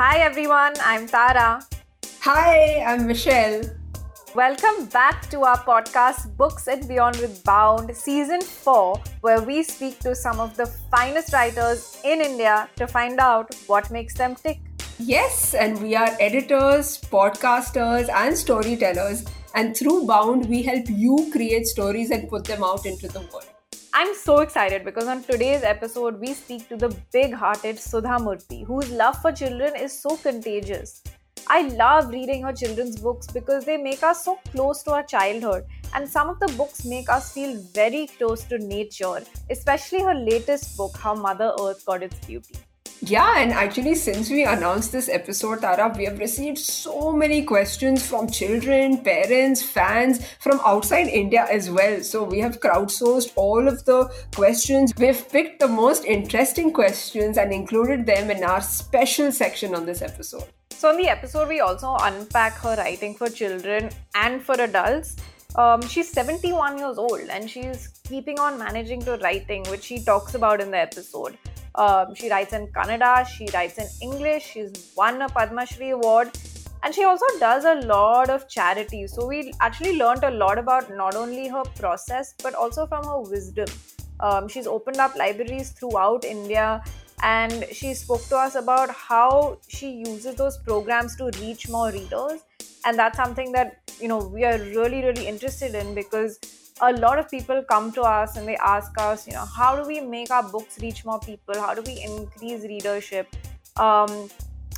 Hi everyone, I'm Tara. Hi, I'm Michelle. Welcome back to our podcast Books and Beyond with Bound, Season 4, where we speak to some of the finest writers in India to find out what makes them tick. Yes, and we are editors, podcasters, and storytellers. And through Bound, we help you create stories and put them out into the world. I'm so excited because on today's episode, we speak to the big hearted Sudha Murthy, whose love for children is so contagious. I love reading her children's books because they make us so close to our childhood, and some of the books make us feel very close to nature, especially her latest book, How Mother Earth Got Its Beauty. Yeah, and actually, since we announced this episode, Tara, we have received so many questions from children, parents, fans from outside India as well. So, we have crowdsourced all of the questions. We've picked the most interesting questions and included them in our special section on this episode. So, in the episode, we also unpack her writing for children and for adults. Um, she's 71 years old and she's keeping on managing to writing, which she talks about in the episode. Um, she writes in Kannada, she writes in English, she's won a Padma Shri award, and she also does a lot of charity. So we actually learned a lot about not only her process but also from her wisdom. Um, she's opened up libraries throughout India and she spoke to us about how she uses those programs to reach more readers and that's something that you know we are really really interested in because a lot of people come to us and they ask us, you know, how do we make our books reach more people? How do we increase readership? Um,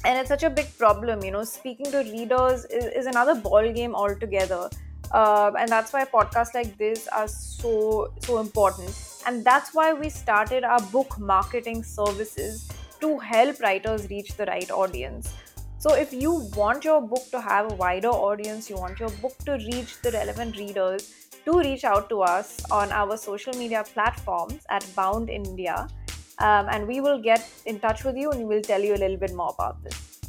and it's such a big problem, you know. Speaking to readers is, is another ball game altogether, uh, and that's why podcasts like this are so so important. And that's why we started our book marketing services to help writers reach the right audience. So, if you want your book to have a wider audience, you want your book to reach the relevant readers, do reach out to us on our social media platforms at Bound India, um, and we will get in touch with you and we'll tell you a little bit more about this.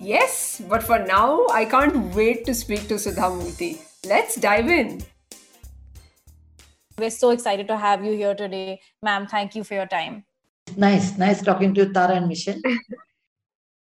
Yes, but for now, I can't wait to speak to Sudha Murthy. Let's dive in. We're so excited to have you here today. Ma'am, thank you for your time. Nice, nice talking to you, Tara and Michelle.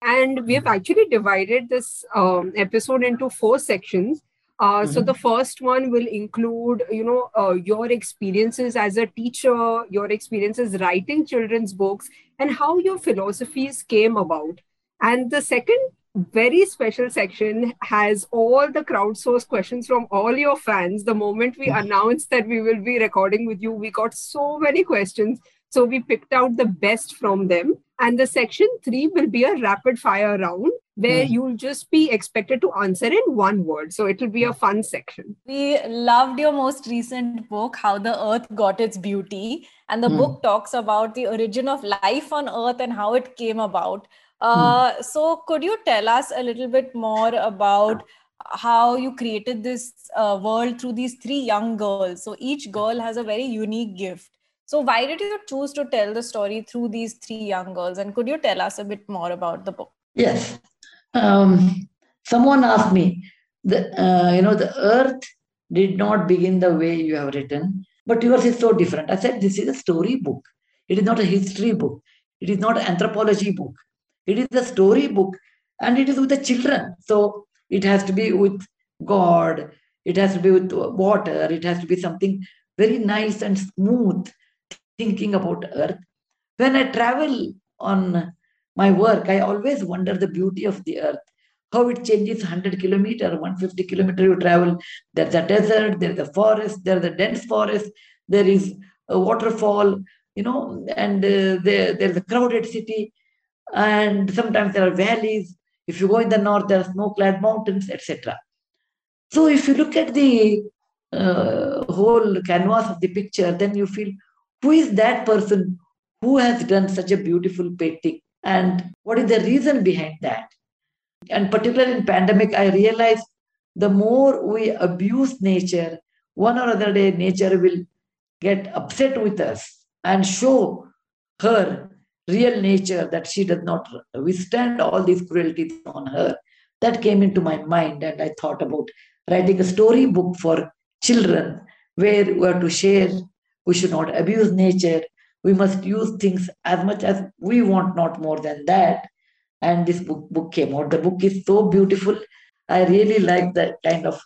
and we have actually divided this um, episode into four sections mm-hmm. So the first one will include, you know, uh, your experiences as a teacher, your experiences writing children's books, and how your philosophies came about. And the second very special section has all the crowdsourced questions from all your fans. The moment we mm-hmm. announced that we will be recording with you, we got so many questions. So we picked out the best from them. And the section three will be a rapid fire round where mm. you'll just be expected to answer in one word. So it'll be a fun section. We loved your most recent book, How the Earth Got Its Beauty. And the mm. book talks about the origin of life on Earth and how it came about. Uh, mm. So, could you tell us a little bit more about how you created this uh, world through these three young girls? So, each girl has a very unique gift. So, why did you choose to tell the story through these three young girls? And could you tell us a bit more about the book? Yes um, someone asked me, the, uh, you know, the earth did not begin the way you have written, but yours is so different. I said, this is a story book. It is not a history book. It is not an anthropology book. It is a story book and it is with the children. So it has to be with God. It has to be with water. It has to be something very nice and smooth thinking about earth. When I travel on my work, I always wonder the beauty of the earth, how it changes 100 kilometer, 150 kilometer you travel. There's a desert, there's a forest, there's a dense forest, there is a waterfall, you know, and uh, there, there's a crowded city, and sometimes there are valleys. If you go in the north, there are snow-clad mountains, etc. So if you look at the uh, whole canvas of the picture, then you feel who is that person who has done such a beautiful painting and what is the reason behind that? And particularly in pandemic i realized the more we abuse nature one or other day nature will get upset with us and show her real nature that she does not withstand all these cruelties on her. That came into my mind and i thought about writing a story book for children where we are to share we should not abuse nature we must use things as much as we want, not more than that. and this book, book came out. The book is so beautiful. I really like that kind of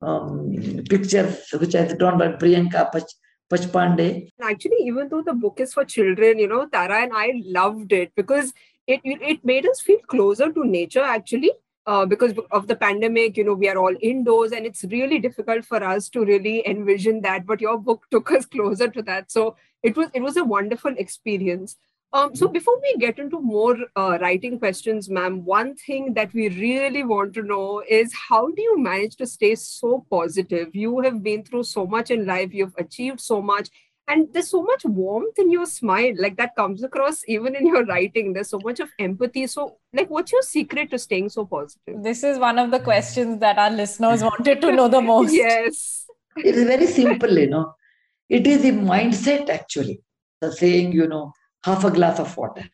um, pictures which are drawn by Priyanka Pach, Pachpande. Actually, even though the book is for children, you know, Tara and I loved it because it it made us feel closer to nature actually. Uh, because of the pandemic, you know, we are all indoors and it's really difficult for us to really envision that. But your book took us closer to that. So it was it was a wonderful experience. Um, so before we get into more uh, writing questions, ma'am, one thing that we really want to know is how do you manage to stay so positive? You have been through so much in life, you've achieved so much, and there's so much warmth in your smile. Like that comes across even in your writing. There's so much of empathy. So, like, what's your secret to staying so positive? This is one of the questions that our listeners wanted to know the most. yes. It is very simple, you know. It is the mindset actually. The saying, you know, half a glass of water.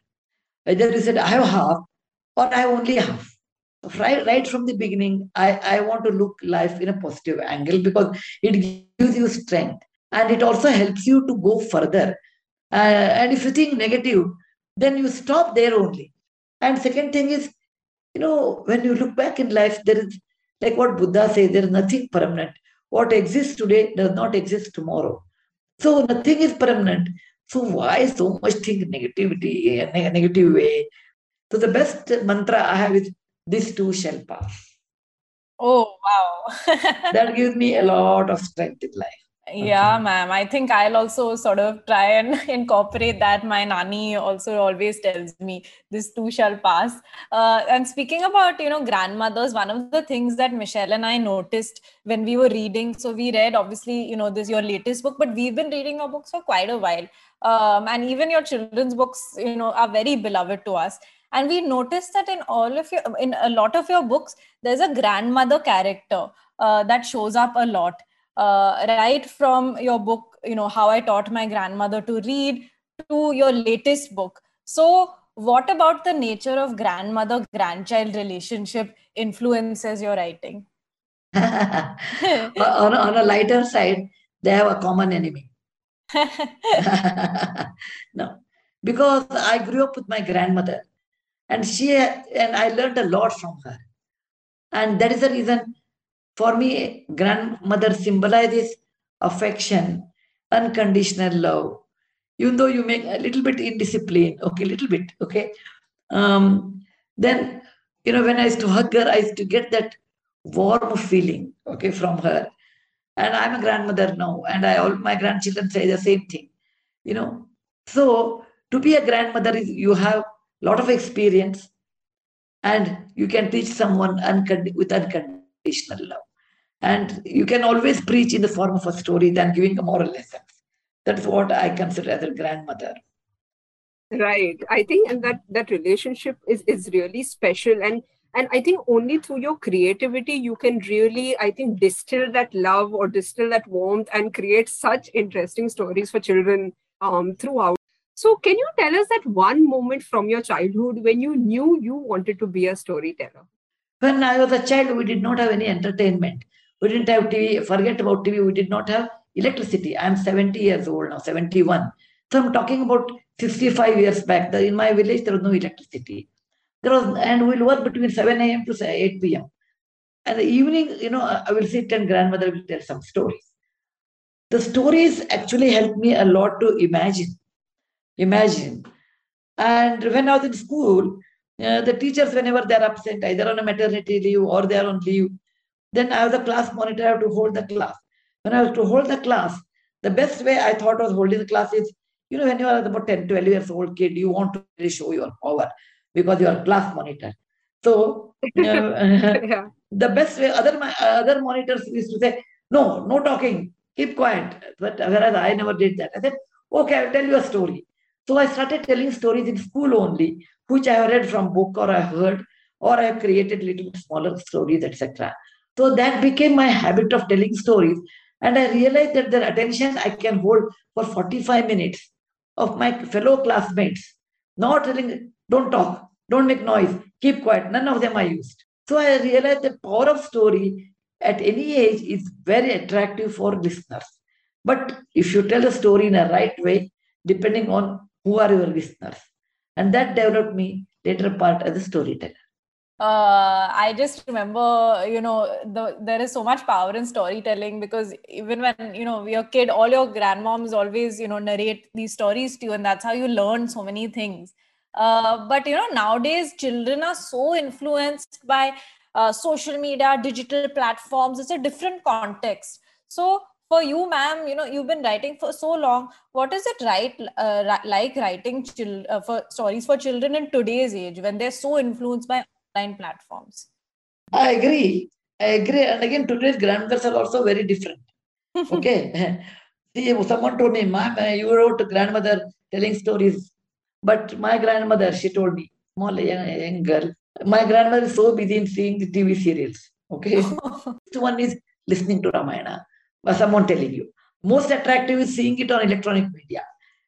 Whether you said, I have half or I only half. Right, right from the beginning, I, I want to look life in a positive angle because it gives you strength and it also helps you to go further. Uh, and if you think negative, then you stop there only. And second thing is, you know, when you look back in life, there is like what Buddha says, there is nothing permanent. What exists today does not exist tomorrow. So nothing is permanent. So why so much think negativity, eh, a negative way? So the best mantra I have is this too shall pass. Oh wow. that gives me a lot of strength in life. Yeah, ma'am. I think I'll also sort of try and incorporate that. My nanny also always tells me this too shall pass. Uh, and speaking about, you know, grandmothers, one of the things that Michelle and I noticed when we were reading, so we read obviously, you know, this your latest book, but we've been reading your books for quite a while. Um, and even your children's books, you know, are very beloved to us. And we noticed that in all of your, in a lot of your books, there's a grandmother character uh, that shows up a lot uh, right from your book, you know, How I Taught My Grandmother to Read, to your latest book. So, what about the nature of grandmother grandchild relationship influences your writing? on, a, on a lighter side, they have a common enemy. no, because I grew up with my grandmother, and she and I learned a lot from her, and that is the reason for me, grandmother symbolizes affection, unconditional love. Even though you make a little bit indiscipline, okay, little bit, okay. Um, then, you know, when I used to hug her, I used to get that warm feeling, okay, from her. And I'm a grandmother now, and I all my grandchildren say the same thing, you know. So to be a grandmother is you have a lot of experience, and you can teach someone uncond- with unconditional unconditional love. And you can always preach in the form of a story than giving a moral lesson. That's what I consider as a grandmother. Right. I think and that that relationship is is really special and and I think only through your creativity you can really I think distill that love or distill that warmth and create such interesting stories for children um, throughout. So can you tell us that one moment from your childhood when you knew you wanted to be a storyteller? When I was a child, we did not have any entertainment. We didn't have TV. Forget about TV. We did not have electricity. I'm 70 years old now, 71. So I'm talking about 65 years back. In my village, there was no electricity. There was, and we'll work between 7 a.m. to 8 p.m. And the evening, you know, I will sit and grandmother will tell some stories. The stories actually helped me a lot to imagine. Imagine. And when I was in school, uh, the teachers, whenever they're absent, either on a maternity leave or they're on leave, then I was a class monitor, I have to hold the class. When I was to hold the class, the best way I thought was holding the class is, you know, when you are about 10, 12 years old kid, you want to really show your power because you are class monitor. So uh, yeah. the best way, other other monitors used to say, no, no talking, keep quiet. But whereas I never did that. I said, okay, I'll tell you a story. So I started telling stories in school only which I read from book or I heard, or I created little smaller stories, etc. So that became my habit of telling stories. And I realized that the attention I can hold for 45 minutes of my fellow classmates, not telling, don't talk, don't make noise, keep quiet, none of them I used. So I realized the power of story at any age is very attractive for listeners. But if you tell a story in a right way, depending on who are your listeners, and that developed me later part as a storyteller. Uh, I just remember, you know, the, there is so much power in storytelling because even when, you know, you're a kid, all your grandmoms always, you know, narrate these stories to you, and that's how you learn so many things. Uh, but, you know, nowadays children are so influenced by uh, social media, digital platforms. It's a different context. So, for you ma'am you know you've been writing for so long. What is it right uh, like writing chil- uh, for stories for children in today's age when they're so influenced by online platforms? I agree. I agree. And again today's grandmothers are also very different. Okay? See, someone told me ma'am you wrote grandmother telling stories. But my grandmother she told me small young, young girl my grandmother is so busy in seeing the tv serials. Okay? One is listening to ramayana someone telling you. Most attractive is seeing it on electronic media.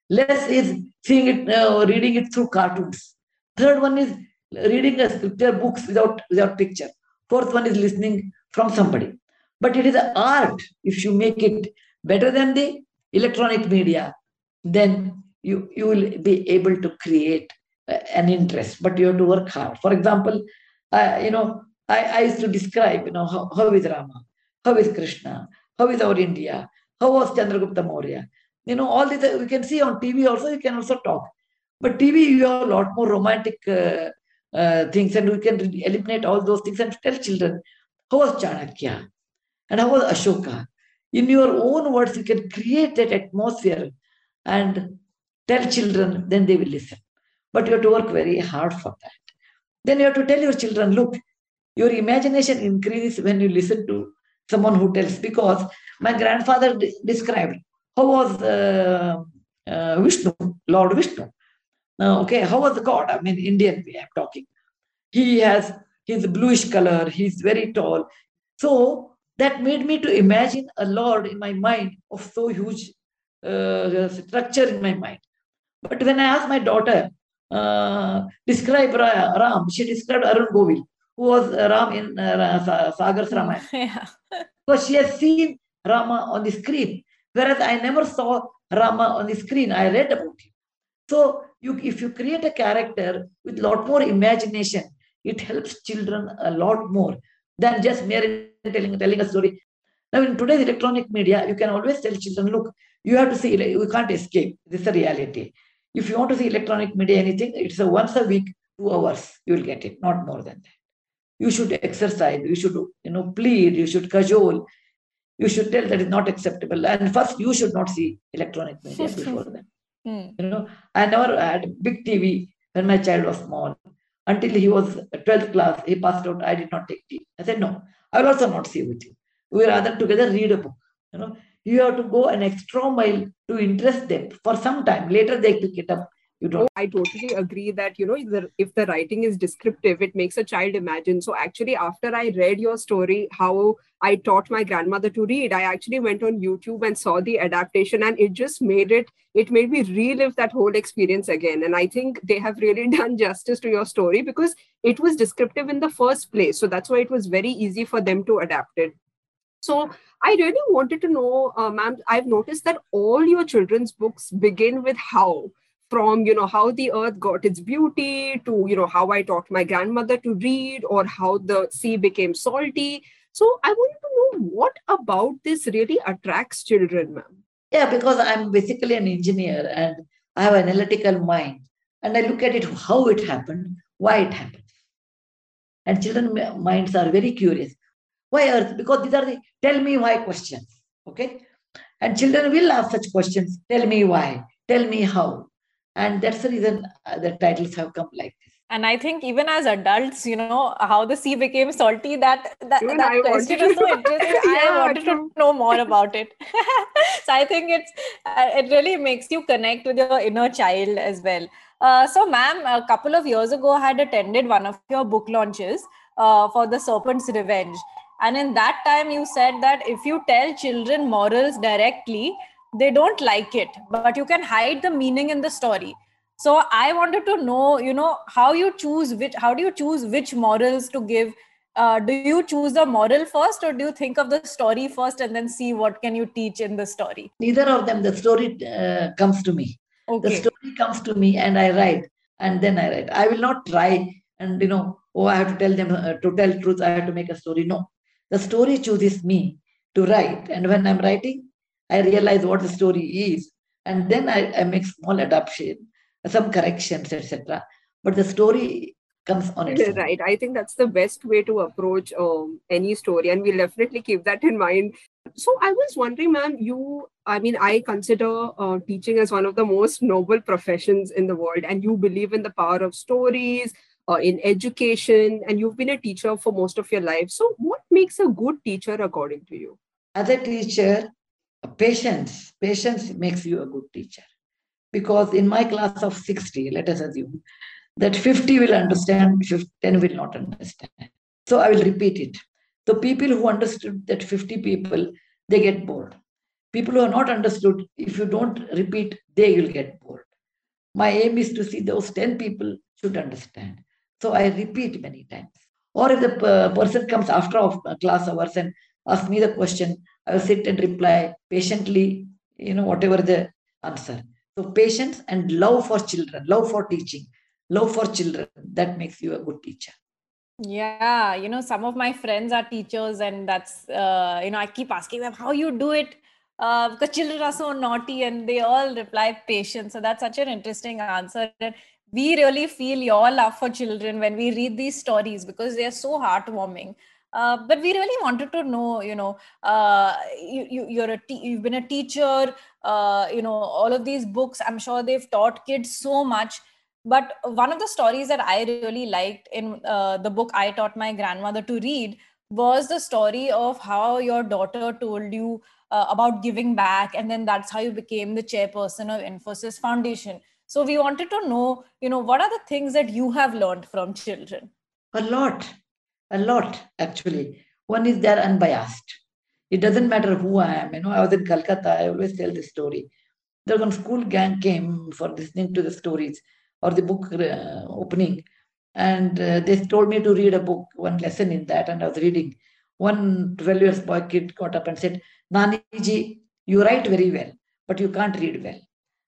Less is seeing it, uh, reading it through cartoons. Third one is reading a scripture books without without picture. Fourth one is listening from somebody. But it is an art. If you make it better than the electronic media, then you you will be able to create uh, an interest. But you have to work hard. For example, uh, you know, I, I used to describe, you know, how, how is Rama, how is Krishna, how is our India? How was Chandragupta Maurya? You know, all these we can see on TV also, you can also talk. But TV, you have a lot more romantic uh, uh, things, and we can eliminate all those things and tell children how was Chanakya and how was Ashoka. In your own words, you can create that atmosphere and tell children, then they will listen. But you have to work very hard for that. Then you have to tell your children, look, your imagination increases when you listen to someone who tells because my grandfather described how was uh, uh, Vishnu, Lord Vishnu. Uh, okay, how was the God? I mean, Indian way I'm talking. He has his bluish color, he's very tall. So that made me to imagine a Lord in my mind of so huge uh, structure in my mind. But when I asked my daughter, uh, describe Ram, she described Arun Govil who was Ram in uh, Sagar's Ramayana. yeah. So she has seen Rama on the screen, whereas I never saw Rama on the screen. I read about him. So you, if you create a character with a lot more imagination, it helps children a lot more than just mere telling, telling a story. Now, in today's electronic media, you can always tell children, look, you have to see, you can't escape. This is a reality. If you want to see electronic media, anything, it's a once a week, two hours, you will get it, not more than that you should exercise, you should, you know, plead, you should cajole, you should tell that is not acceptable. And first, you should not see electronic media before them. Mm. You know, I never had big TV when my child was small. Until he was 12th class, he passed out. I did not take TV. I said, no, I will also not see with you. We rather together read a book. You know, you have to go an extra mile to interest them for some time. Later, they pick it up you don't i totally agree that you know the, if the writing is descriptive it makes a child imagine. So actually after i read your story how i taught my grandmother to read i actually went on youtube and saw the adaptation and it just made it it made me relive that whole experience again. And i think they have really done justice to your story because it was descriptive in the first place. So that's why it was very easy for them to adapt it. So I really wanted to know, uh, ma'am, I've noticed that all your children's books begin with how from you know how the earth got its beauty to you know how i taught my grandmother to read or how the sea became salty. So i wanted to know what about this really attracts children ma'am? Yeah because i'm basically an engineer and i have an analytical mind and i look at it how it happened why it happened. And children minds are very curious. Why earth? Because these are the tell me why questions okay? And children will ask such questions tell me why tell me how and that's the reason uh, the titles have come like this. And i think even as adults you know how the sea became salty that that, that question is so interesting. Yeah, i wanted true. to know more about it. So i think it's uh, it really makes you connect with your inner child as well. Uh, so ma'am a couple of years ago i had attended one of your book launches uh, for the serpent's revenge. And in that time you said that if you tell children morals directly they don't like it but you can hide the meaning in the story so i wanted to know you know how you choose which how do you choose which morals to give uh, do you choose the moral first or do you think of the story first and then see what can you teach in the story neither of them the story uh, comes to me okay. the story comes to me and i write and then I write. I will not try and you know, oh, I have to tell them uh, to tell truth. I have to make a story. No, the story chooses me to write, and when I'm writing, I realize what the story is, and then I, I make small adaptation, some corrections, etc. But the story comes on its own. Right. I think that's the best way to approach um, any story, and we'll definitely keep that in mind. So I was wondering, ma'am, you, I mean, I consider uh, teaching as one of the most noble professions in the world, and you believe in the power of stories, uh, in education, and you've been a teacher for most of your life. So, what makes a good teacher according to you? As a teacher, patience, patience makes you a good teacher. Because in my class of 60, let us assume, that 50 will understand, 10 will not understand. So I will repeat it. The people who understood that 50 people, they get bored. People who are not understood, if you don't repeat, they will get bored. My aim is to see those 10 people should understand. So I repeat many times. Or if the uh, person comes after class hours and asks me the question, I will sit and reply patiently, you know, whatever the answer. So patience and love for children, love for teaching love for children that makes you a good teacher. Yeah you know some of my friends are teachers and that's uh, you know i keep asking them how you do it? Uh, because children are so naughty and they all reply patience. So that's such an interesting answer. And we really feel your love for children when we read these stories because they are so heartwarming uh, but we really wanted to know you know uh, you, you you're a te- you've been a teacher uh, you know all of these books i'm sure they've taught kids so much but one of the stories that I really liked in uh, the book I taught my grandmother to read was the story of how your daughter told you uh, about giving back, and then that's how you became the chairperson of Infosys Foundation. So we wanted to know, you know, what are the things that you have learned from children? A lot, a lot actually. One is they're unbiased. It doesn't matter who I am. You know, I was in Calcutta. I always tell this story. The one school gang came for listening to the stories or the book uh, opening. And uh, they told me to read a book, one lesson in that, and I was reading. One 12 years boy kid got up and said, Naniji, you write very well, but you can't read well.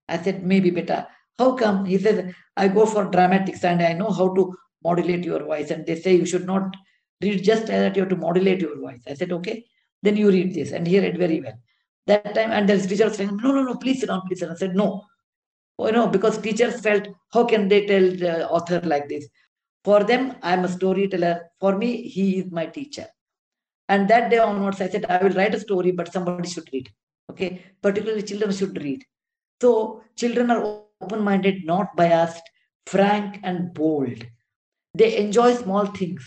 I said, maybe better. How come? He said, I go for dramatics and I know how to modulate your voice. And they say you should not read just that, you have to modulate your voice. I said, okay, then you read this. And he read very well. That time, and the teacher saying, no, no, no, please sit down, please sit down. I said, no, oh, you know, because teachers felt, how can they tell the author like this? For them, I'm a storyteller. For me, he is my teacher. And that day onwards, I said, I will write a story, but somebody should read. Okay, particularly children should read. So children are open-minded, not biased, frank and bold. They enjoy small things,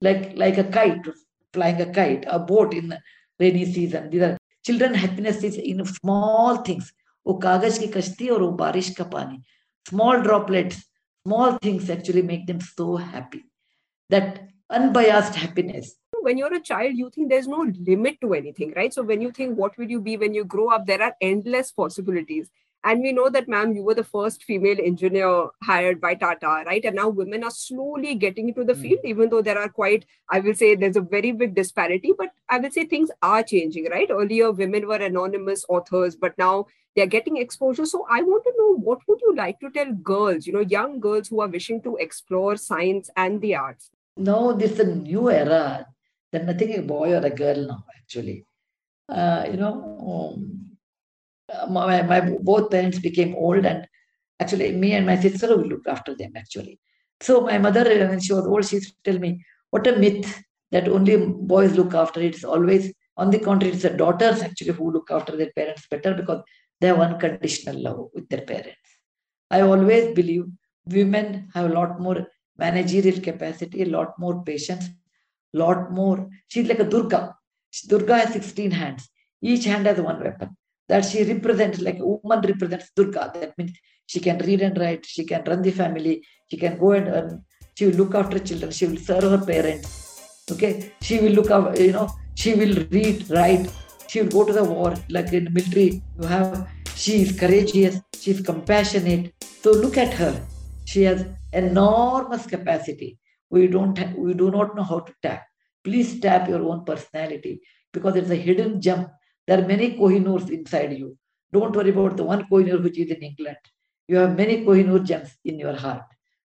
like like a kite, flying a kite, a boat in rainy season. These are children happiness is in small things वो कागज की कश्ती और वो बारिश का पानी small droplets small things actually make them so happy that unbiased happiness when you're a child you think there's no limit to anything right so when you think what will you be when you grow up there are endless possibilities and we know that, ma'am, you were the first female engineer hired by Tata, right? And now women are slowly getting into the mm. field, even though there are quite, I will say, there's a very big disparity, but I will say things are changing, right? Earlier, women were anonymous authors, but now they're getting exposure. So I want to know what would you like to tell girls, you know, young girls who are wishing to explore science and the arts? No, this is a new era. There's nothing a boy or a girl now, actually. Uh, you know, um, my, my both parents became old and actually me and my sister will look after them actually. So my mother when she was old she used to tell me what a myth that only boys look after. It's always on the contrary it's the daughters actually who look after their parents better because they have unconditional love with their parents. I always believe women have a lot more managerial capacity a lot more patience lot more. She's like a durga. Durga has 16 hands. Each hand has one weapon that she represents like a woman represents Durga. That means she can read and write, she can run the family, she can go and earn, she will look after children, she will serve her parents. Okay, she will look up, you know, she will read, write, she will go to the war, like in military, you have she is courageous, she is compassionate. So look at her. She has enormous capacity. We don't we do not know how to tap. Please tap your own personality because it's a hidden gem there are many Kohinoors inside you. Don't worry about the one Kohinoor which is in England. You have many Kohinoor gems in your heart.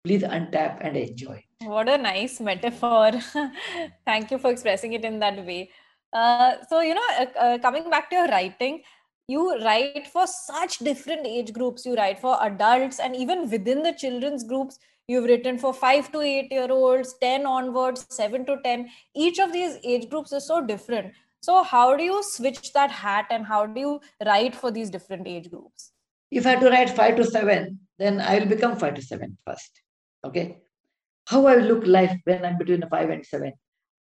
please untap and enjoy. What a nice metaphor. Thank you for expressing it in that way. Uh, so, you know, uh, uh, coming back to your writing, you write for such different age groups. You write for adults, and even within the children's groups, you've written for five to eight year olds, 10 onwards, seven to 10. Each of these age groups is so different. So, how do you switch that hat and how do you write for these different age groups? If I had to write five to seven, then I will become five to seven first. Okay. How I look life when I'm between five and seven.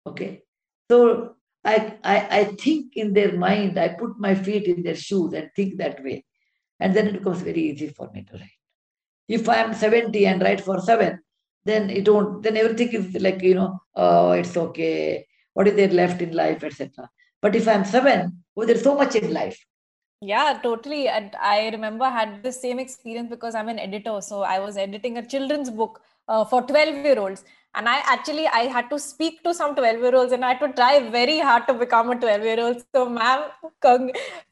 Okay. So I, I I think in their mind, I put my feet in their shoes and think that way. And then it becomes very easy for me to write. If I am 70 and write for seven, then it won't, then everything is like, you know, oh, it's okay. What is there left in life, etc. But if I'm seven, oh, there's so much in life. Yeah, totally. And I remember I had the same experience because I'm an editor. So I was editing a children's book uh, for 12 year olds. And I actually I had to speak to some 12 year olds and I had to try very hard to become a 12 year old. So ma'am,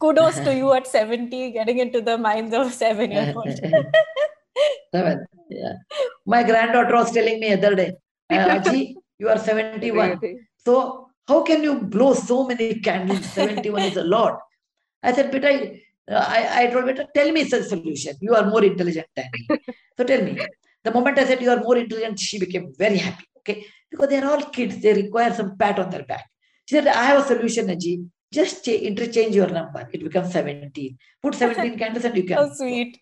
kudos to you at 70 getting into the minds of seven year olds. seven. Yeah. My granddaughter was telling me the other day, uh, Aji, you are 71. So how can you blow so many candles? 71 is a lot. I said, but I, I, I told her, tell me the solution. You are more intelligent than me. so tell me. The moment I said you are more intelligent, she became very happy. Okay. Because they're all kids. They require some pat on their back. She said, I have a solution, Aji. Just ch- interchange your number. It becomes 17. Put 17 candles and you can. So sweet.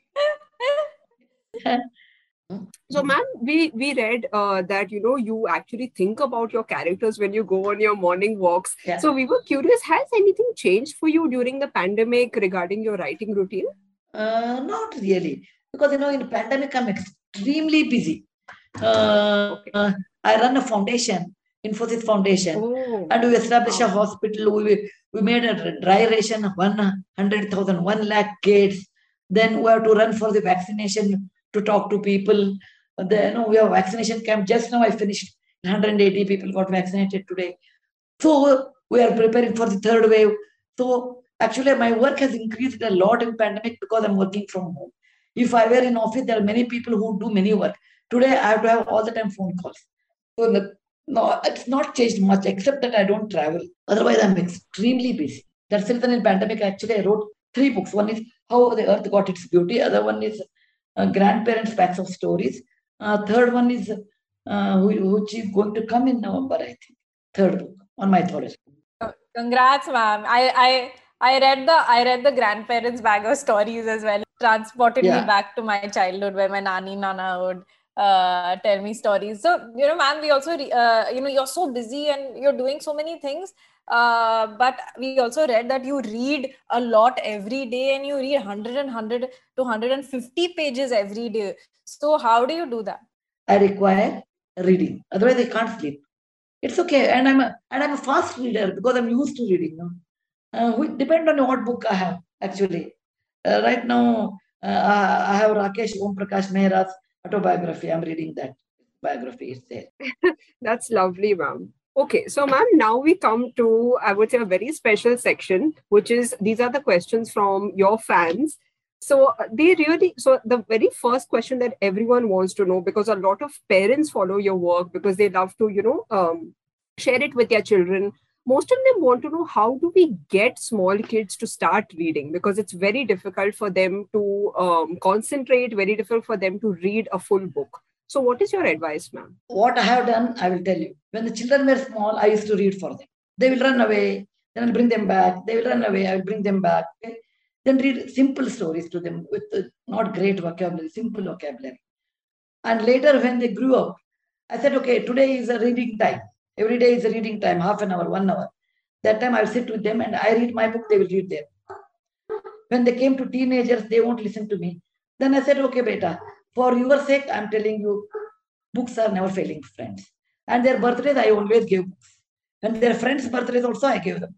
So, ma'am, we we read uh, that you know you actually think about your characters when you go on your morning walks. Yeah. So, we were curious: has anything changed for you during the pandemic regarding your writing routine? Uh, not really, because you know, in pandemic, I'm extremely busy. Uh, okay. I run a foundation, Infosys Foundation, oh. and we established a hospital. We we made a dry ration, one hundred thousand, one lakh kids. Then we have to run for the vaccination to talk to people. Then you know, we have vaccination camp. Just now I finished. 180 people got vaccinated today. So we are preparing for the third wave. So actually my work has increased a lot in pandemic because I'm working from home. If I were in office, there are many people who do many work. Today I have to have all the time phone calls. So the, no, it's not changed much except that I don't travel. Otherwise, I'm extremely busy. That's the reason in pandemic actually I wrote three books. One is How the Earth Got Its Beauty. Other one is uh, grandparents packs of stories. Uh, third one is uh, which is going to come in November, I think. Third book on mythology. Congrats, ma'am. I I I read the I read the grandparents bag of stories as well. Transported yeah. me back to my childhood where my nani nana would uh, tell me stories. So you know, ma'am, we also uh, you know you're so busy and you're doing so many things. Uh, but we also read that you read a lot every day and you read 100 and 100 to 150 pages every day. So, how do you do that? I require reading, otherwise, I can't sleep. It's okay, and I'm a and I'm a fast reader because I'm used to reading. No? Uh, we depend on what book I have actually. Uh, right now, uh, I have Rakeysh Omprakash Mehra's autobiography. I'm reading that biography. Is there. That's lovely, ma'am. Okay, so ma'am, now we come to, I would say, a very special section, which is these are the questions from your fans. So uh, they really, so the very first question that everyone wants to know, because a lot of parents follow your work because they love to, you know, um, share it with their children. Most of them want to know how do we get small kids to start reading because it's very difficult for them to um, concentrate, very difficult for them to read a full book. So, what is your advice, ma'am? What I have done, I will tell you. When the children were small, I used to read for them. They will run away, then I'll bring them back. They will run away, I will bring them back. Then read simple stories to them with uh, not great vocabulary, simple vocabulary. And later, when they grew up, I said, okay, today is a reading time. Every day is a reading time, half an hour, one hour. That time I'll sit with them and I read my book, they will read their When they came to teenagers, they won't listen to me. Then I said, okay, beta, for your sake, I'm telling you, books are never failing friends. And their birthdays, I always give books. And their friends' birthdays also, I give them.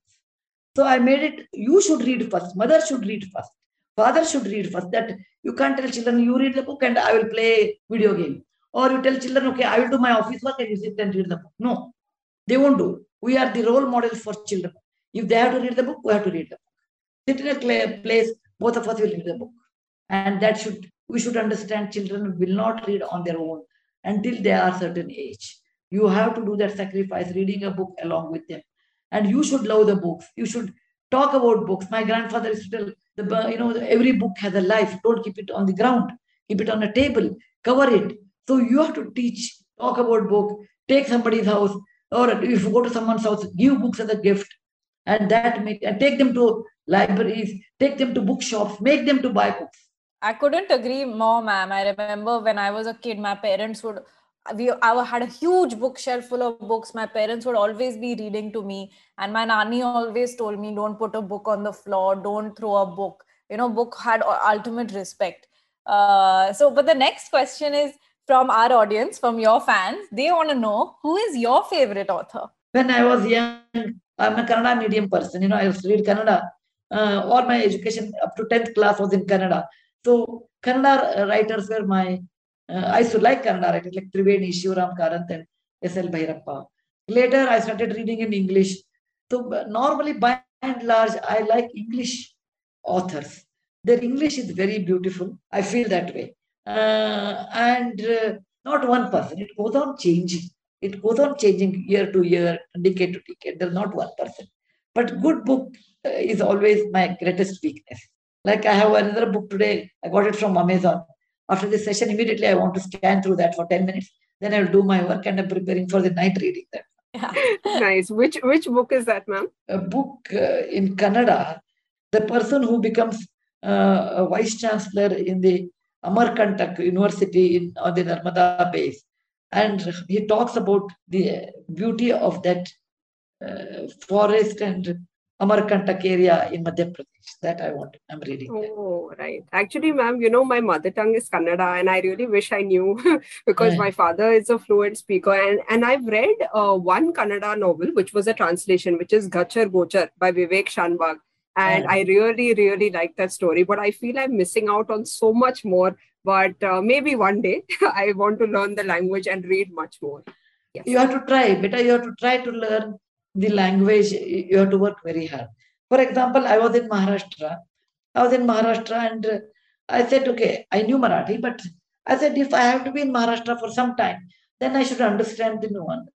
So I made it, you should read first. Mother should read first. Father should read first. That you can't tell children, you read the book and I will play video game. Or you tell children, okay, I will do my office work and you sit and read the book. No, they won't do. We are the role models for children. If they have to read the book, we have to read the book. Sit in a place, both of us will read the book. And that should we should understand children will not read on their own. until they are certain age. You have to do that sacrifice, reading a book along with them. And you should love the books. You should talk about books. My grandfather used to tell, the, you know, every book has a life. Don't keep it on the ground. Keep it on a table. Cover it. So you have to teach, talk about book, take somebody's house, or if you go to someone's house, give books as a gift. And that make and take them to libraries, take them to bookshops, make them to buy books. I couldn't agree more, ma'am. I remember when I was a kid, my parents would we I had a huge bookshelf full of books. My parents would always be reading to me, and my nanny always told me, "Don't put a book on the floor. Don't throw a book." You know, book had ultimate respect. Uh, so, but the next question is from our audience, from your fans. They want to know who is your favorite author. When I was young, I'm a Kannada medium person. You know, I used to read Kannada. Uh, all my education up to 10th class was in Kannada. So Kannada writers were my uh, I used to like Kannada writers like Triveni, Shivaram Karanth, and S.L. Bhairappa. Later, I started reading in English. So normally, by and large, I like English authors. Their English is very beautiful. I feel that way. Uh, and uh, not one person. It goes on changing. It goes on changing year to year, decade to decade. There's not one person. But good book uh, is always my greatest weakness. Like I have another book today. I got it from Amazon. After this session, immediately I want to scan through that for 10 minutes. Then I will do my work and I'm preparing for the night reading that. Yeah. nice. Which which book is that, ma'am? A book uh, in Kannada. The person who becomes uh, a vice chancellor in the Amarkantak University in, on the Narmada base. And he talks about the beauty of that uh, forest and Amarkantak area in Madhya Pradesh. That I want. I'm reading. Oh, that. right. Actually, ma'am, you know, my mother tongue is Kannada, and I really wish I knew because yeah. my father is a fluent speaker. And, and I've read uh, one Kannada novel, which was a translation, which is Ghachar Ghochar by Vivek Shanbhag. And yeah. I really, really like that story. But I feel I'm missing out on so much more. But uh, maybe one day I want to learn the language and read much more. Yes. You have to try. Better you have to try to learn the language, you have to work very hard. For example, I was in Maharashtra. I was in Maharashtra and I said, okay, I knew Marathi, but I said, if I have to be in Maharashtra for some time, then I should understand the nuance,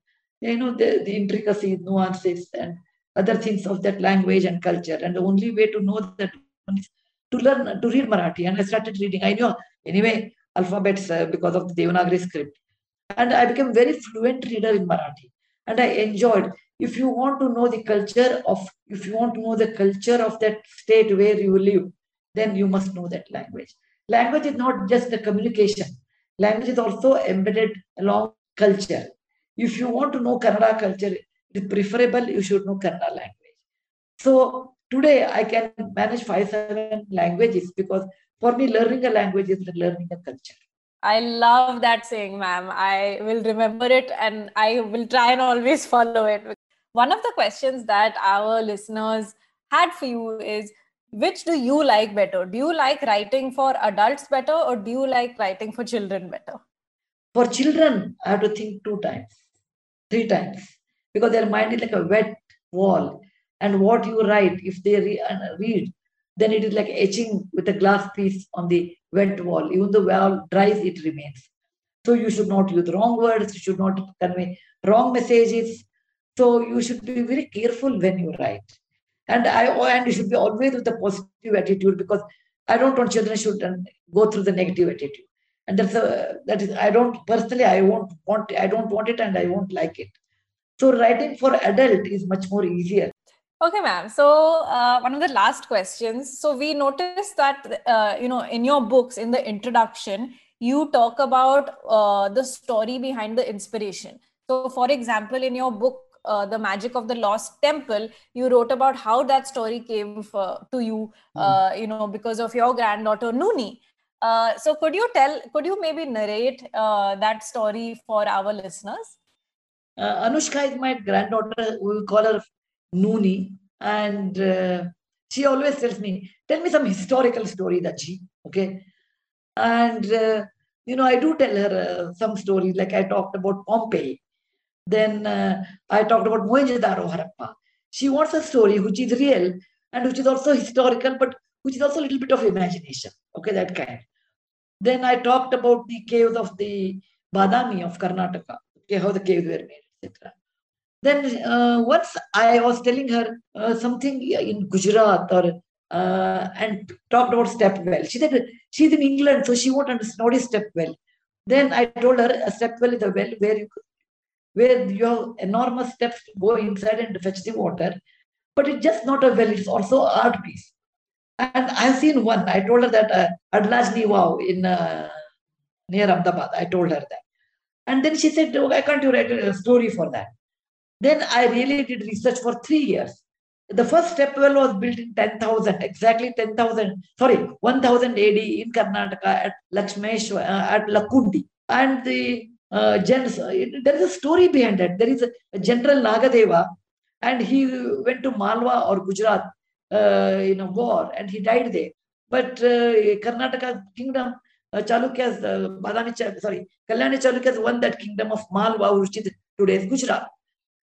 you know, the, the intricacies, nuances, and other things of that language and culture. And the only way to know that is to learn, to read Marathi. And I started reading. I knew, anyway, alphabets uh, because of the Devanagari script. And I became very fluent reader in Marathi. And I enjoyed if you want to know the culture of if you want to know the culture of that state where you live then you must know that language. Language is not just the communication. Language is also embedded along culture. If you want to know kannada culture it is preferable you should know kannada language. So today i can manage five seven languages because for me learning a language is learning a culture. I love that saying, ma'am. I will remember it and I will try and always follow it one of the questions that our listeners had for you is which do you like better? Do you like writing for adults better or do you like writing for children better? For children, I have to think two times, three times, because their mind is like a wet wall. And what you write, if they uh, read, then it is like etching with a glass piece on the wet wall. Even the wall dries, it remains. So you should not use wrong words, you should not convey wrong messages, so you should be very careful when you write. And I and you should be always with a positive attitude because I don't want children should go through the negative attitude. And that's a that is I don't personally I won't want I don't want it and I won't like it. So writing for adult is much more easier. Okay, ma'am. So uh, one of the last questions. So we noticed that uh, you know in your books in the introduction you talk about uh, the story behind the inspiration. So, for example, in your book uh, the magic of the lost temple you wrote about how that story came for, to you hmm. uh, you know because of your granddaughter Nooni. Uh, so could you tell could you maybe narrate uh, that story for our listeners? Uh, anushka is my granddaughter. We call her Nooni. And uh, she always tells me tell me some historical story that she okay? And you know i do tell her some stories like i talked about pompeii then uh, I talked about Mohenjo-daro Harappa. She wants a story which is real and which is also historical, but which is also a little bit of imagination. Okay, that kind. Then I talked about the caves of the Badami of Karnataka, okay, how the caves were made, etc. Then uh, once I was telling her uh, something in Gujarat or uh, and talked about stepwell. She said she's in England, so she won't understand what is step well. Then I told her a step well is a well where you where you have enormous steps to go inside and fetch the water. But it's just not a well, it's also art piece. And I've seen one. I told her that uh, Adalaj ni Vav in uh, near Ahmedabad. I told her that. And then she said, oh, why can't you write a story for that? Then I really did research for three years the first step well was built in 10,000, exactly 10,000, sorry, 1000 AD in Karnataka at Lakshmeshwar, uh, at Lakkundi. And the uh, uh, there is a story behind that. There is a, a, General Nagadeva, and he went to Malwa or Gujarat uh, in a war, and he died there. But uh, Karnataka kingdom, uh, Chalukyas, uh, Badami, sorry, Kalyani Chalukyas won that kingdom of Malwa, which is today's Gujarat.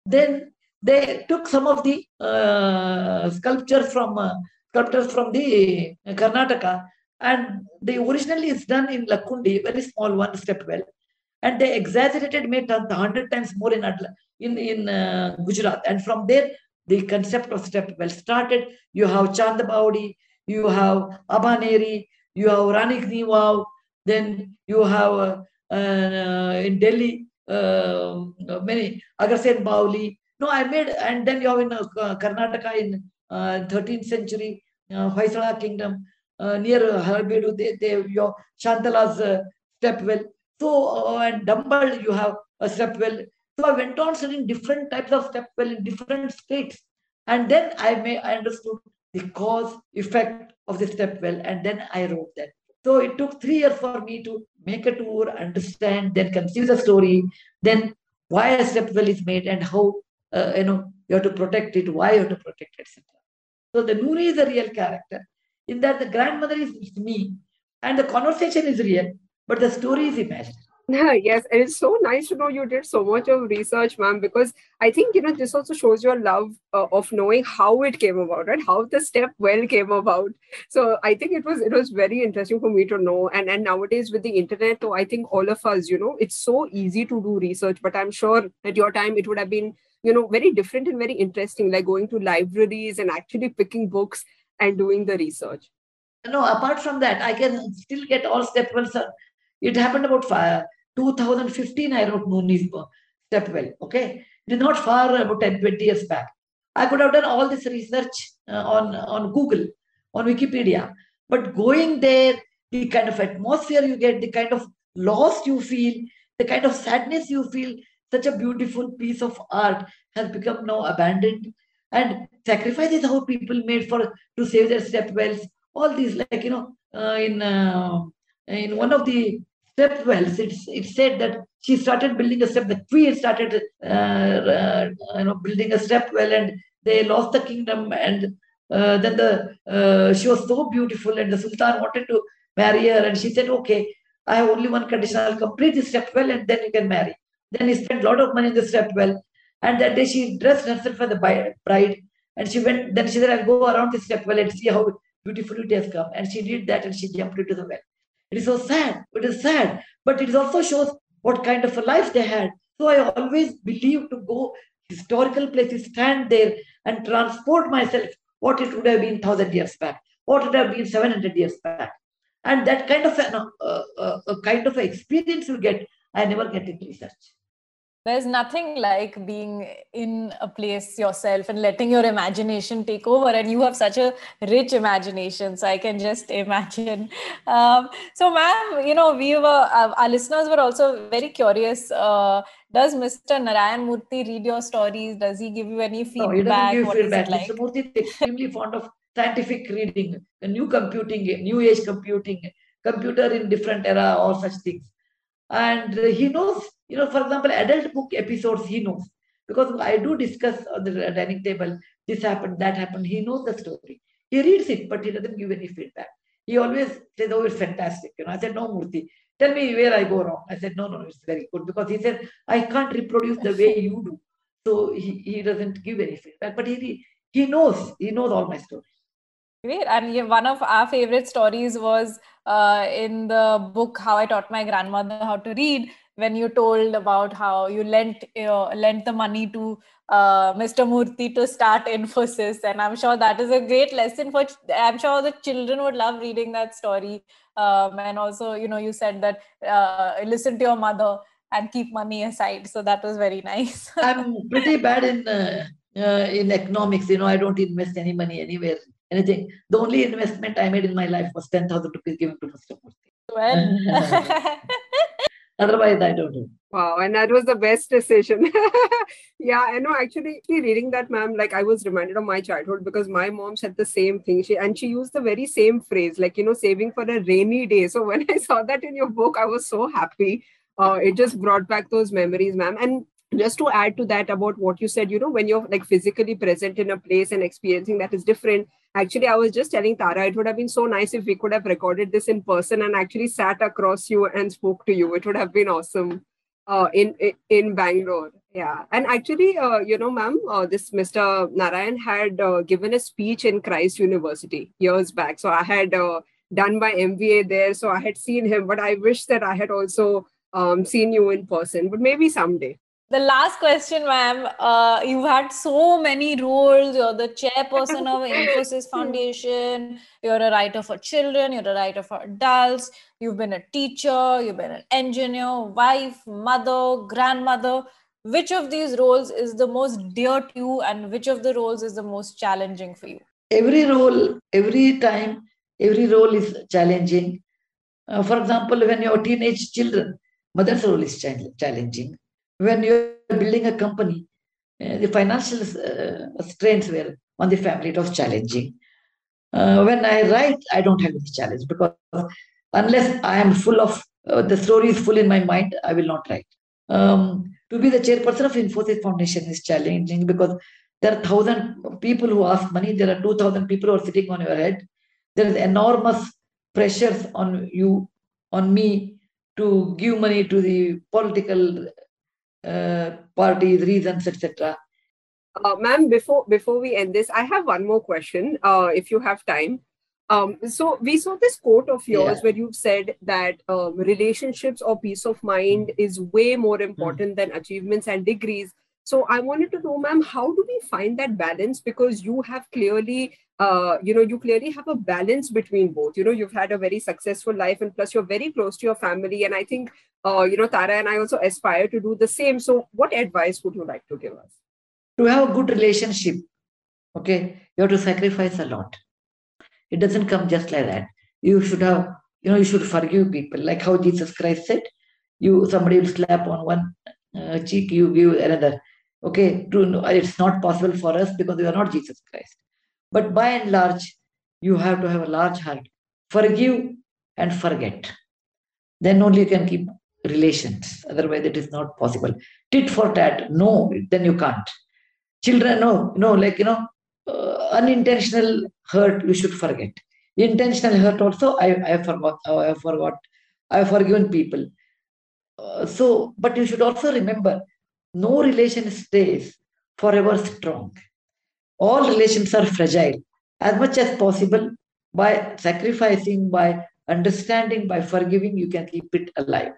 Then they took some of the uh, sculptures from uh, sculptures from the Karnataka, and they originally is done in Lakkundi, very small one step well, and they exaggerated, made hundred times more in in in uh, Gujarat, and from there the concept of step well started. You have Chandabawdi, you have Abhaneri, you have Rani Vav, then you have uh, uh, in Delhi uh, many Agrasen Baoli, no, I made, and then you have in uh, Karnataka in uh, 13th century, uh, kingdom, uh, near Halebeedu, they, they, your Shantala's uh, step well. So, uh, and Dambal, you have a step well. So I went on studying different types of step well in different states. And then I may I understood the cause effect of the step well, and then I wrote that. So it took three years for me to make a tour, understand, then conceive the story, then why a step well is made and how uh, you know, you have to protect it, why you have to protect it, etc. So the Nooni is a real character. In that the grandmother is me, and the conversation is real, but the story is imaginary. Yes, and it's so nice to know you did so much of research, ma'am, because I think you know this also shows your love uh, of knowing how it came about, right? How the step well came about. So I think it was it was very interesting for me to know. And and nowadays with the internet, so I think all of us, you know, it's so easy to do research. But I'm sure at your time it would have been you know very different and very interesting like going to libraries and actually picking books and doing the research no apart from that i can still get all stepwell it happened about five, 2015 i wrote nooni's stepwell okay? It is not far about 10 20 years back. I could have done all this research uh, on on google on wikipedia. But going there the kind of atmosphere you get the kind of loss you feel the kind of sadness you feel such a beautiful piece of art has become now abandoned. And sacrifices how people made for to save their step wells all these like you know uh, in uh, in one of the step wells it's it said that she started building a step the queen started uh, uh, you know building a step well and they lost the kingdom and uh, then the uh, she was so beautiful and the sultan wanted to marry her and she said okay i have only one condition i'll complete this step well and then you can marry then he spent a lot of money in the step well. And that day she dressed herself as a bride. And she went, then she said, I'll go around the step well and see how beautiful it has come. And she did that and she jumped into the well. It is so sad. It is sad. But it also shows what kind of a life they had. So I always believe to go historical places, stand there and transport myself what it would have been thousand years back, what it would have been 700 years back. And that kind of a, uh, uh, a kind of experience you get, I never get in research there's nothing like being in a place yourself and letting your imagination take over and you have such a rich imagination so i can just imagine um, so ma'am you know we were uh, our listeners were also very curious uh, does mr narayan murthy read your stories does he give you any feedback no, he what feedback. Like? mr murthy is extremely fond of scientific reading new computing new age computing computer in different era all such things and he knows you know, for example, adult book episodes, he knows. Because I do discuss on the dining table, this happened, that happened. He knows the story. He reads it, but he doesn't give any feedback. He always says, oh, it's fantastic. You know, I said, no, Murthy, tell me where I go wrong. I said, no, no, it's very good. Because he said, I can't reproduce the way you do. So he, he doesn't give any feedback. But he, he knows, he knows all my stories. Great. And one of our favorite stories was uh, in the book How I Taught My Grandmother How to Read when you told about how you lent uh, lent the money to uh, Mr. Murthy to start Infosys, and I'm sure that is a great lesson for. I'm sure the children would love reading that story. Um, and also, you know, you said that uh, listen to your mother and keep money aside. So that was very nice. I'm pretty bad in uh, uh, in economics. You know, I don't invest any money anywhere, anything. The only investment I made in my life was ten thousand rupees given to Mr. Murthy. Well. Otherwise, I don't know. Wow, and that was the best decision. yeah, I know. Actually, reading that, ma'am, like I was reminded of my childhood because my mom said the same thing. She and she used the very same phrase, like you know, saving for a rainy day. So when I saw that in your book, I was so happy. Uh, it just brought back those memories, ma'am. And just to add to that about what you said, you know, when you're like physically present in a place and experiencing that is different. Actually, I was just telling Tara, it would have been so nice if we could have recorded this in person and actually sat across you and spoke to you. It would have been awesome uh, in in Bangalore. Yeah, and actually, uh, you know, ma'am, uh, this Mr. Narayan had uh, given a speech in Christ University years back. So I had uh, done my MBA there, so I had seen him. But I wish that I had also um, seen you in person. But maybe someday. The last question, ma'am. Uh, you've had so many roles. You're the chairperson of Infosys Foundation. You're a writer for children. You're a writer for adults. You've been a teacher. You've been an engineer, wife, mother, grandmother. Which of these roles is the most dear to you, and which of the roles is the most challenging for you? Every role, every time, every role is challenging. Uh, for example, when you're teenage children, mother's role is challenging when you're building a company, uh, the financial uh, strains were on the family. It was challenging. Uh, when I write, I don't have any challenge because unless I am full of uh, the story is full in my mind, I will not write. Um, to be the chairperson of Infosys Foundation is challenging because there are thousand people who ask money. There are two thousand people who are sitting on your head. There is enormous pressures on you, on me, to give money to the political uh, parties, reasons, etc. Uh, ma'am, before before we end this, I have one more question. Uh, if you have time. Um, so we saw this quote of yours yeah. where you've said that um, relationships or peace of mind is way more important mm. than achievements and degrees. So I wanted to know, ma'am, how do we find that balance? Because you have clearly, uh, you know, you clearly have a balance between both. You know, you've had a very successful life, and plus you're very close to your family. And I think, uh, you know, Tara and I also aspire to do the same. So, what advice would you like to give us? To have a good relationship, okay, you have to sacrifice a lot. It doesn't come just like that. You should have, you know, you should forgive people, like how Jesus Christ said. You somebody will slap on one uh, cheek, you give another Okay, it's not possible for us because we are not Jesus Christ. But by and large, you have to have a large heart. Forgive and forget. Then only you can keep relations. Otherwise, it is not possible. Tit for tat, no, then you can't. Children, no, no, like, you know, uh, unintentional hurt, you should forget. Intentional hurt also, I, I forgot, I have forgot, I have forgiven people. Uh, so, but you should also remember no relation stays forever strong. All relations are fragile. As much as possible, by sacrificing, by understanding, by forgiving, you can keep it alive.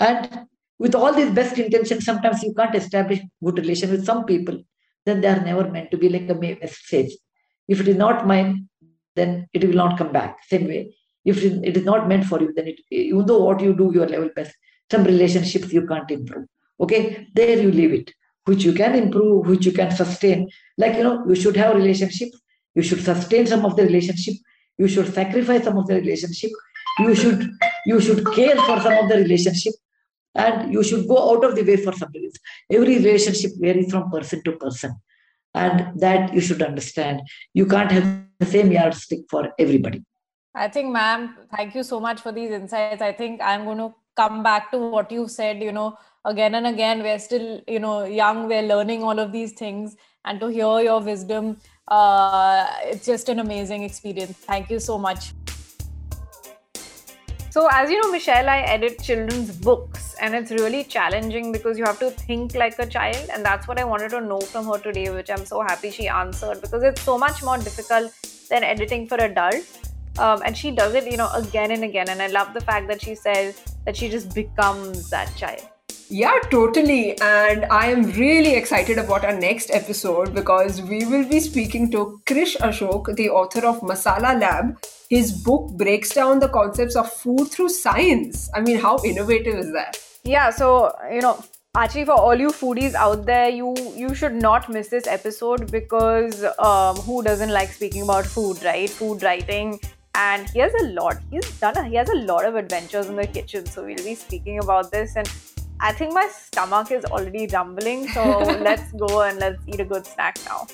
And with all these best intentions, sometimes you can't establish good relation with some people. Then they are never meant to be like a message. If it is not mine, then it will not come back. Same way, if it is not meant for you, then it, even though what you do, your level best, some relationships you can't improve. Okay, there you leave it, which you can improve, which you can sustain. Like, you know, you should have relationship, you should sustain some of the relationship, you should sacrifice some of the relationship, you should you should care for some of the relationship, and you should go out of the way for some reason. Every relationship varies from person to person. And that you should understand. You can't have the same yardstick for everybody. I think, ma'am, thank you so much for these insights. I think I'm going to come back to what you said, you know, again and again we're still you know young we're learning all of these things. And to hear your wisdom uh, it's just an amazing experience. Thank you so much. So as you know michelle i edit children's books and it's really challenging because you have to think like a child. And that's what i wanted to know from her today which i'm so happy she answered because it's so much more difficult than editing for adults. Um, and she does it, you know, again and again. And I love the fact that she says that she just becomes that child. Yeah, totally. And I am really excited about our next episode because we will be speaking to Krish Ashok, the author of Masala Lab. His book breaks down the concepts of food through science. I mean, how innovative is that? Yeah, so, you know, actually for all you foodies out there you you should not miss this episode because um, who doesn't like speaking about food right food writing and he has a lot he's done a, he has a lot of adventures in the kitchen so we'll be speaking about this and I think my stomach is already rumbling, so let's go and let's eat a good snack now.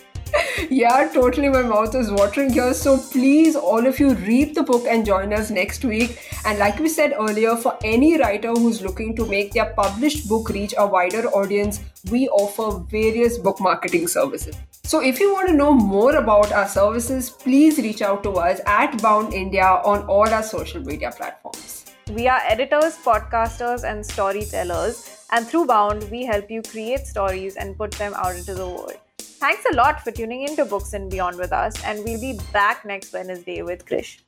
yeah, totally. My mouth is watering here. So please, all of you, read the book and join us next week. And like we said earlier, for any writer who's looking to make their published book reach a wider audience, we offer various book marketing services. So if you want to know more about our services, please reach out to us at Bound India on all our social media platforms. We are editors, podcasters, and storytellers, and through Bound, we help you create stories and put them out into the world. Thanks a lot for tuning into Books and Beyond with us, and we'll be back next Wednesday with Krish.